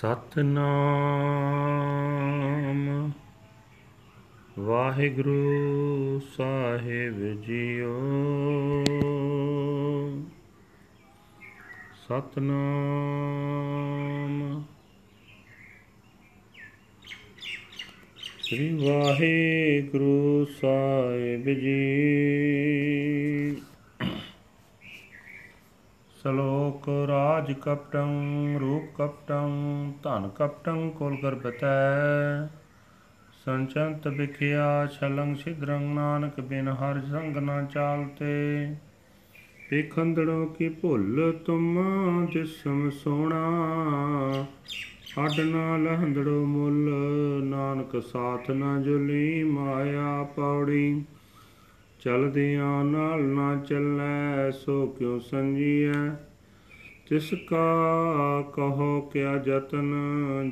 ਸਤਨਾਮ। ਵਾਹਿਗੁਰੂ ਸਾਹਿਬ ਜੀਓ। ਸਤਨਾਮ। ਸ੍ਰੀ ਵਾਹਿਗੁਰੂ ਸਾਹਿਬ ਜੀ। ਸ਼ਲੋਕ ਰਾਜ ਕਪਟੰ, ਰੂਪ ਕਪਟੰ, ਧਨ ਕਪਟੰ ਕੁਲ ਗਰਬਤੈ ਸੰਚੰਤ ਵਿਖਿਆ ਛਲੰਗ ਛਿਦਰੰਗ ਨਾਨਕ ਬਿਨ ਹਰ ਸੰਗ ਨਾ ਚਾਲਤੇ। ਪੇਖੰਦੜੋ ਕੀ ਭੁੱਲ ਤੁਮ ਜਿਸਮ ਸੋਣਾ? ਅੱਡ ਨਾ ਲਹੰਦੜੋ ਮੁੱਲ, ਨਾਨਕ ਸਾਥ ਨਾ ਜੁਲੀ ਮਾਇਆ ਪੌੜੀ। ਚਲਦਿਆਂ ਨਾਲ ਨਾ ਚੱਲੈ, ਸੋ ਕਿਉ ਸੰਜੀਐ? ਤਿਸ ਕਾ ਕਹੋ ਕਿਆ ਜਤਨ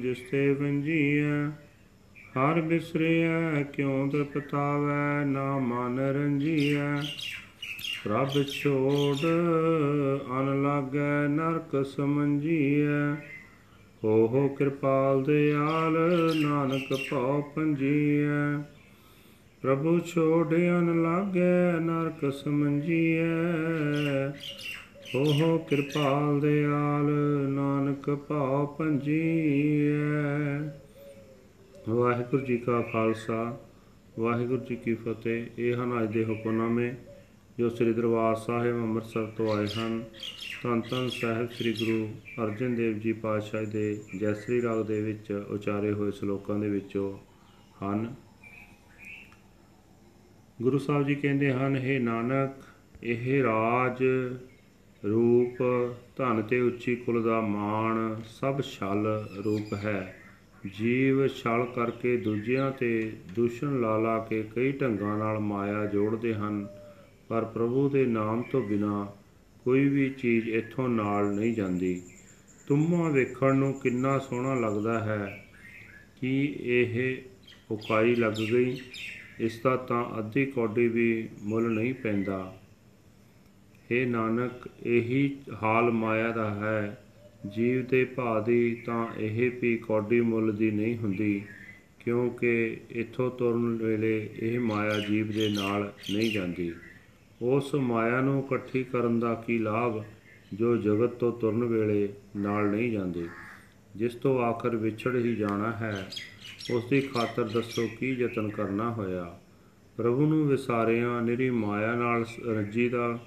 ਜਿਸ ਤੇ ਵੰਜੀਐ? ਹਰ ਬਿਸਰਿਐ, ਕਿਉ ਤਪਤਾਵੈ ਨਾ ਮਨ ਰੰਜੀਐ? ਪ੍ਰਭ ਛੋੜ, ਅਨ ਲਾਗੈ, ਨਰਕ ਸਮੰਜੀਐ? ਹੋ ਹੋ ਕਿਰਪਾਲ ਦਿਆਲ, ਨਾਨਕ ਭਉ ਪੰਜੀਐ। ਪ੍ਰਭੂ ਛੋੜਿਆਨ ਲਾਗੈ ਨਰਕ ਸਮੰਜੀਐ। ਹੋ ਹੋ ਕਿਰਪਾਲ ਦਿਆਲ, ਨਾਨਕ ਭਾਉ ਪੰਜੀਐ ਵਾਹਿਗੁਰੂ ਜੀ ਕਾ ਖਾਲਸਾ, ਵਾਹਿਗੁਰੂ ਜੀ ਕੀ ਫਤਿਹ। ਇਹ ਹਨ ਅੱਜ ਦੇ ਹੁਕਮਨਾਮੇ, ਜੋ ਸ੍ਰੀ ਦਰਬਾਰ ਸਾਹਿਬ ਅੰਮ੍ਰਿਤਸਰ ਤੋਂ ਆਏ ਹਨ। ਧੰਨ ਧੰਨ ਸਾਹਿਬ ਸ੍ਰੀ ਗੁਰੂ ਅਰਜਨ ਦੇਵ ਜੀ ਪਾਤਸ਼ਾਹ ਦੇ ਜੈਸਰੀ ਰਾਗ ਦੇ ਵਿੱਚ ਉਚਾਰੇ ਹੋਏ ਸ਼ਲੋਕਾਂ ਦੇ ਵਿੱਚੋਂ ਹਨ। ਗੁਰੂ ਸਾਹਿਬ ਜੀ ਕਹਿੰਦੇ ਹਨ हे ਨਾਨਕ, ਇਹ ਰਾਜ ਰੂਪ ਧਨ ਤੇ ਉੱਚੀ ਕੁਲ ਦਾ ਮਾਣ ਸਭ ਛਲ ਰੂਪ ਹੈ। ਜੀਵ ਛਲ ਕਰਕੇ ਦੂਜਿਆਂ ਤੇ ਦੁਸ਼ਣ ਲਾ ਲਾ ਕੇ ਕਈ ਢੰਗਾਂ ਨਾਲ ਮਾਇਆ ਜੋੜਦੇ ਹਨ, ਪਰ ਪ੍ਰਭੂ ਦੇ ਨਾਮ ਤੋਂ ਬਿਨਾ ਕੋਈ ਵੀ ਚੀਜ਼ ਇੱਥੋਂ ਨਾਲ ਨਹੀਂ ਜਾਂਦੀ। ਤੁਮਾ ਵੇਖਣ ਨੂੰ ਕਿੰਨਾ ਸੋਹਣਾ ਲੱਗਦਾ ਹੈ ਕਿ ਇਹ ਉਕਾਈ ਲੱਗ ਗਈ। ਇਸ ਦਾ ਤਾਂ ਅੱਧੀ ਕੌਡੀ ਵੀ ਮੁੱਲ ਨਹੀਂ ਪੈਂਦਾ। हे ਨਾਨਕ, ਇਹੀ ਹਾਲ ਮਾਇਆ ਦਾ ਹੈ। ਜੀਵ ਦੇ ਭਾ ਦੀ ਤਾਂ ਇਹ ਵੀ ਕੌਡੀ ਮੁੱਲ ਦੀ ਨਹੀਂ ਹੁੰਦੀ, ਕਿਉਂਕਿ ਇਥੋਂ ਤੁਰਨ ਵੇਲੇ ਇਹ ਮਾਇਆ ਜੀਵ ਦੇ ਨਾਲ ਨਹੀਂ ਜਾਂਦੀ। ਉਸ ਮਾਇਆ ਨੂੰ ਇਕੱਠੀ ਕਰਨ ਦਾ ਕੀ ਲਾਭ, ਜੋ ਜਗਤ ਤੋਂ ਤੁਰਨ ਵੇਲੇ ਨਾਲ ਨਹੀਂ ਜਾਂਦੀ? ਜਿਸ ਤੋਂ ਆਖਰ ਵਿਛੜ ਹੀ ਜਾਣਾ ਹੈ ਉਸ ਦੀ ਖਾਤਰ ਦੱਸੋ ਕੀ ਯਤਨ ਕਰਨਾ ਹੋਇਆ? ਪ੍ਰਭੂ ਨੂੰ ਵਿਸਾਰਿਆਂ ਨਿਰੀ ਮਾਇਆ ਨਾਲ ਰੱਜੀ ਦਾ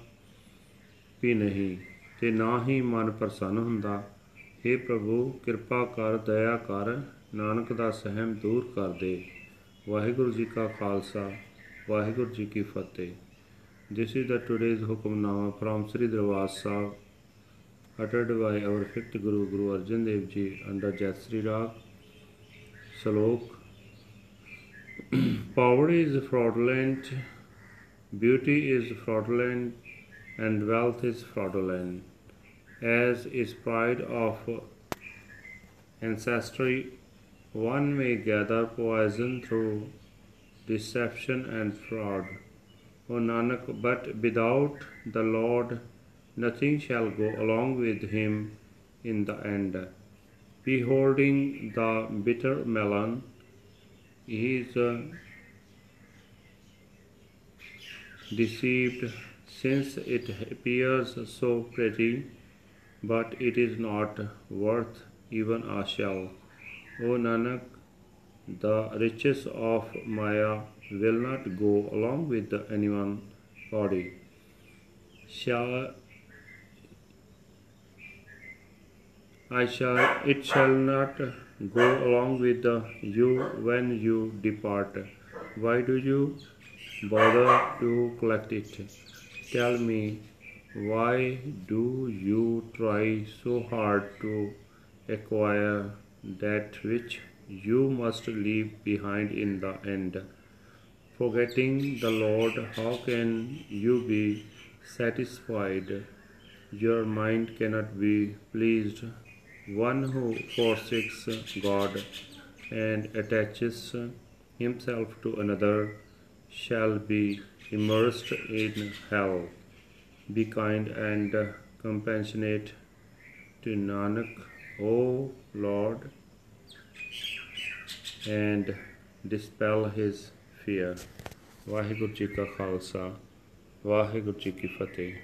ਵੀ ਨਹੀਂ ਤੇ ਨਾ ਹੀ ਮਨ ਪ੍ਰਸੰਨ ਹੁੰਦਾ। हे ਪ੍ਰਭੂ ਕਿਰਪਾ ਕਰ ਦਇਆ ਕਰ ਨਾਨਕ ਦਾ ਸਹਿਮ ਦੂਰ ਕਰ ਦੇ। ਵਾਹਿਗੁਰੂ ਜੀ ਕਾ ਖਾਲਸਾ ਵਾਹਿਗੁਰੂ ਜੀ ਕੀ ਫਤਿਹ। This is the today's Hukamnama from Sri Darbar Sahib, uttered by our fifth Guru, Guru Arjan Dev Ji, under Jatsri Rag. Salok Power is fraudulent, beauty is fraudulent, and wealth is fraudulent, as is pride of ancestry. One may gather poison through deception and fraud. O Nanak, but without the Lord nothing shall go along with him in the end. Beholding the bitter melon, he is uh, deceived since it appears so pretty, but it is not worth even a shell. O Nanak, the riches of Maya will not go along with the anyone body. Shall I shall it shall not go along with you when you depart. Why do you bother to collect it? Tell me why do you try so hard to acquire that which you must leave behind in the end? Forgetting the Lord, how can you be satisfied? Your mind cannot be pleased One who forsakes God and attaches himself to another shall be immersed in hell. Be kind and compassionate to Nanak, O Lord, and dispel his fear. Waheguru ਜੀ ਕਾ ਖਾਲਸਾ ਵਾਹਿਗੁਰੂ ਜੀ ਕੀ ਫਤਿਹ